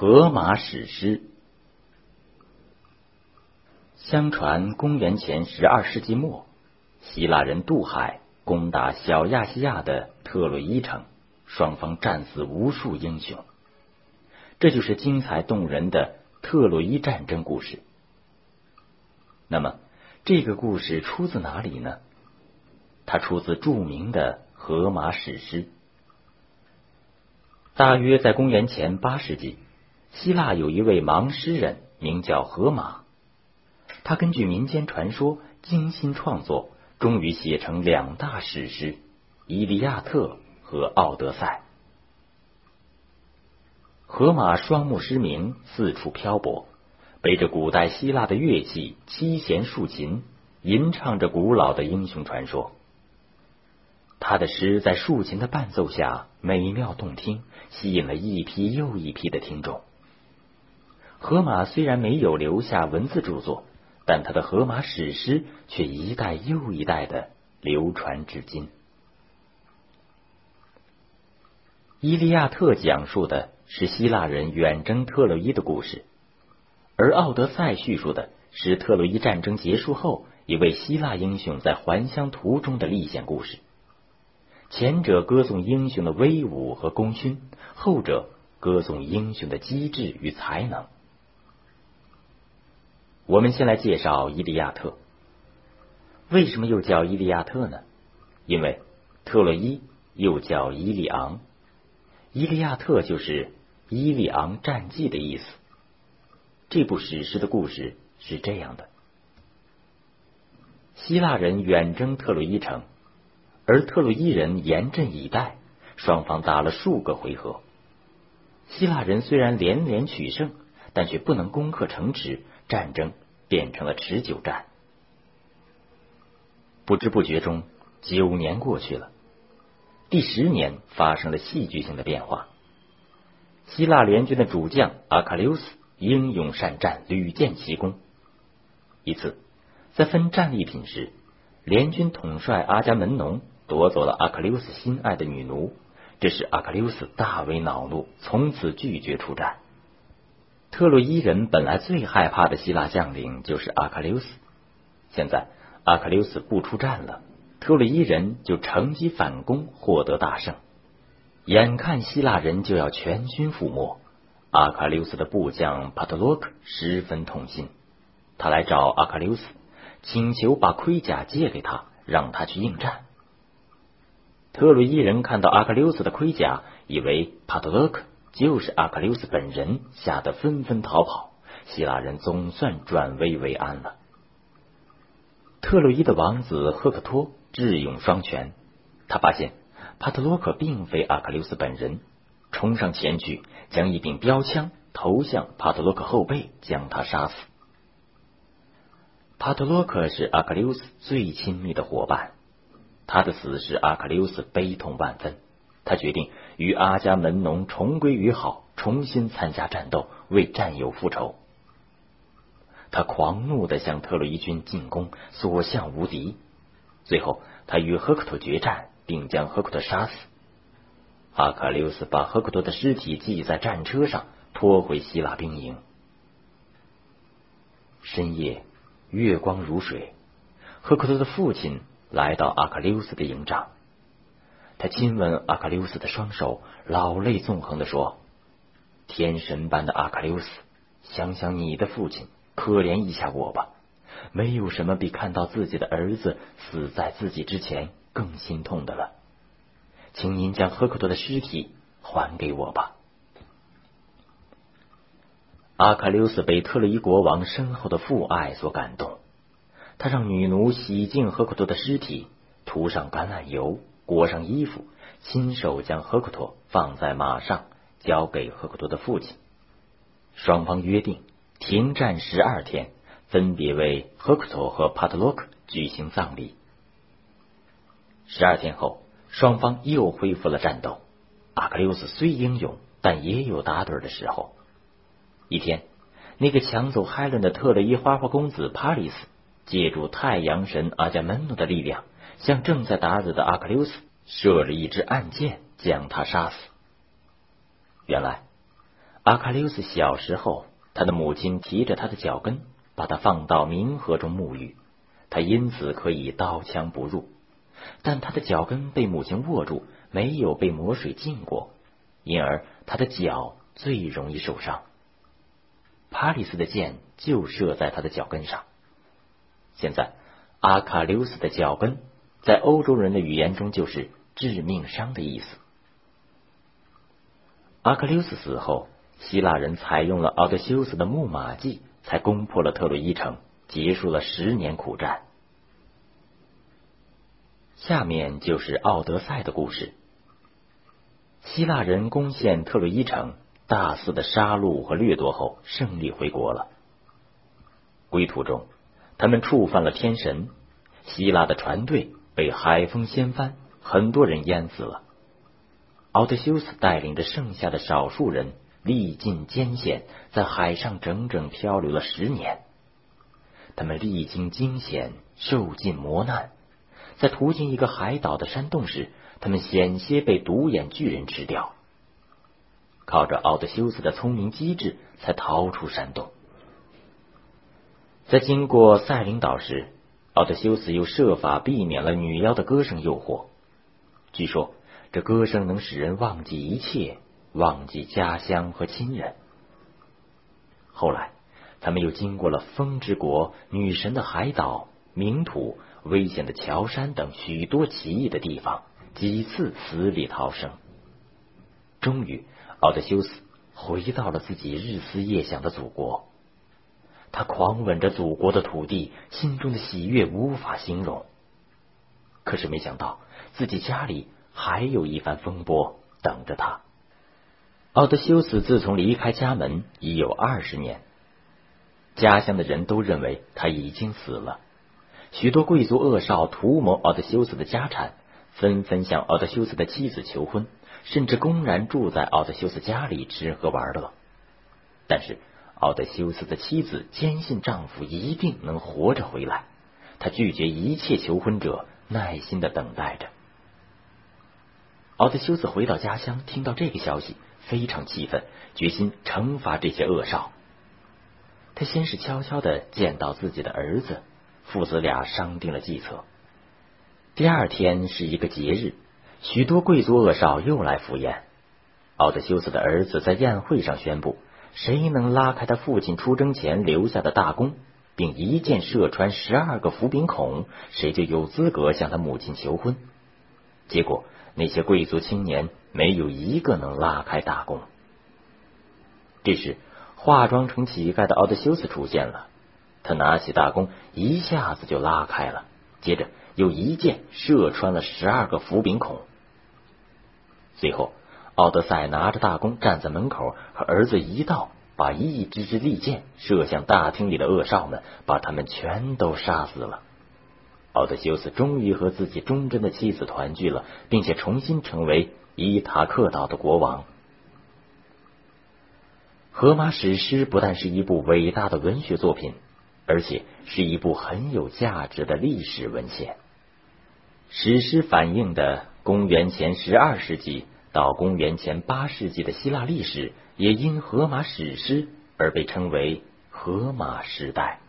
荷马史诗。相传公元前十二世纪末，希腊人渡海攻打小亚细亚的特洛伊城，双方战死无数英雄。这就是精彩动人的特洛伊战争故事。那么，这个故事出自哪里呢？它出自著名的荷马史诗。大约在公元前八世纪，希腊有一位盲诗人，名叫荷马。他根据民间传说精心创作，终于写成两大史诗《伊利亚特》和《奥德赛》。荷马双目失明，四处漂泊，背着古代希腊的乐器七弦竖琴，吟唱着古老的英雄传说。他的诗在竖琴的伴奏下美妙动听，吸引了一批又一批的听众。荷马虽然没有留下文字著作，但他的荷马史诗却一代又一代的流传至今。《伊利亚特》讲述的是希腊人远征特洛伊的故事，而《奥德赛》叙述的是特洛伊战争结束后一位希腊英雄在还乡途中的历险故事。前者歌颂英雄的威武和功勋，后者歌颂英雄的机智与才能。我们先来介绍《伊利亚特》。为什么又叫《伊利亚特》呢？因为特洛伊又叫伊利昂，《伊利亚特》就是《伊利昂战记》的意思。这部史诗的故事是这样的：希腊人远征特洛伊城。而特洛伊人严阵以待，双方打了数个回合。希腊人虽然连连取胜，但却不能攻克城池，战争变成了持久战。不知不觉中，九年过去了。第十年发生了戏剧性的变化。希腊联军的主将阿喀琉斯英勇善战，屡建奇功。一次，在分战利品时，联军统帅阿伽门农。夺走了阿喀琉斯心爱的女奴，这使阿喀琉斯大为恼怒，从此拒绝出战。特洛伊人本来最害怕的希腊将领就是阿喀琉斯，现在阿喀琉斯不出战了，特洛伊人就乘机反攻，获得大胜。眼看希腊人就要全军覆没，阿喀琉斯的部将帕特洛克十分痛心，他来找阿喀琉斯，请求把盔甲借给他，让他去应战。特洛伊人看到阿喀琉斯的盔甲，以为帕特洛克就是阿喀琉斯本人，吓得纷纷逃跑。希腊人总算转危为安了。特洛伊的王子赫克托智勇双全，他发现帕特洛克并非阿喀琉斯本人，冲上前去，将一柄标枪投向帕特洛克后背，将他杀死。帕特洛克是阿喀琉斯最亲密的伙伴。他的死使阿喀琉斯悲痛万分，他决定与阿伽门农重归于好，重新参加战斗，为战友复仇。他狂怒的向特洛伊军进攻，所向无敌。最后，他与赫克托决战，并将赫克托杀死。阿喀琉斯把赫克托的尸体系在战车上，拖回希腊兵营。深夜，月光如水，赫克托的父亲。来到阿喀琉斯的营帐，他亲吻阿喀琉斯的双手，老泪纵横的说：“天神般的阿喀琉斯，想想你的父亲，可怜一下我吧。没有什么比看到自己的儿子死在自己之前更心痛的了。请您将赫克托的尸体还给我吧。”阿喀琉斯被特洛伊国王深厚的父爱所感动。他让女奴洗净赫克托的尸体，涂上橄榄油，裹上衣服，亲手将赫克托放在马上，交给赫克托的父亲。双方约定停战十二天，分别为赫克托和帕特洛克举行葬礼。十二天后，双方又恢复了战斗。阿克琉斯虽英勇，但也有打盹的时候。一天，那个抢走海伦的特洛伊花花公子帕里斯。借助太阳神阿伽门诺的力量，向正在打盹的阿克琉斯射了一支暗箭，将他杀死。原来，阿喀琉斯小时候，他的母亲提着他的脚跟，把他放到冥河中沐浴，他因此可以刀枪不入。但他的脚跟被母亲握住，没有被魔水浸过，因而他的脚最容易受伤。帕里斯的箭就射在他的脚跟上。现在，阿卡琉斯的脚跟在欧洲人的语言中就是致命伤的意思。阿克琉斯死后，希腊人采用了奥德修斯的木马计，才攻破了特洛伊城，结束了十年苦战。下面就是奥德赛的故事。希腊人攻陷特洛伊城，大肆的杀戮和掠夺后，胜利回国了。归途中，他们触犯了天神，希腊的船队被海风掀翻，很多人淹死了。奥德修斯带领着剩下的少数人，历尽艰险，在海上整整漂流了十年。他们历经惊险，受尽磨难。在途经一个海岛的山洞时，他们险些被独眼巨人吃掉。靠着奥德修斯的聪明机智，才逃出山洞。在经过塞林岛时，奥德修斯又设法避免了女妖的歌声诱惑。据说，这歌声能使人忘记一切，忘记家乡和亲人。后来，他们又经过了风之国、女神的海岛、冥土。危险的桥山等许多奇异的地方，几次死里逃生。终于，奥德修斯回到了自己日思夜想的祖国。他狂吻着祖国的土地，心中的喜悦无法形容。可是没想到，自己家里还有一番风波等着他。奥德修斯自从离开家门已有二十年，家乡的人都认为他已经死了。许多贵族恶少图谋奥德修斯的家产，纷纷向奥德修斯的妻子求婚，甚至公然住在奥德修斯家里吃喝玩乐。但是奥德修斯的妻子坚信丈夫一定能活着回来，她拒绝一切求婚者，耐心的等待着。奥德修斯回到家乡，听到这个消息，非常气愤，决心惩罚这些恶少。他先是悄悄的见到自己的儿子。父子俩商定了计策。第二天是一个节日，许多贵族恶少又来赴宴。奥德修斯的儿子在宴会上宣布：谁能拉开他父亲出征前留下的大弓，并一箭射穿十二个伏柄孔，谁就有资格向他母亲求婚。结果，那些贵族青年没有一个能拉开大弓。这时，化妆成乞丐的奥德修斯出现了。他拿起大弓，一下子就拉开了，接着又一箭射穿了十二个伏柄孔。随后，奥德赛拿着大弓站在门口，和儿子一道把一支支利箭射向大厅里的恶少们，把他们全都杀死了。奥德修斯终于和自己忠贞的妻子团聚了，并且重新成为伊塔克岛的国王。荷马史诗不但是一部伟大的文学作品。而且是一部很有价值的历史文献。史诗反映的公元前十二世纪到公元前八世纪的希腊历史，也因荷马史诗而被称为荷马时代。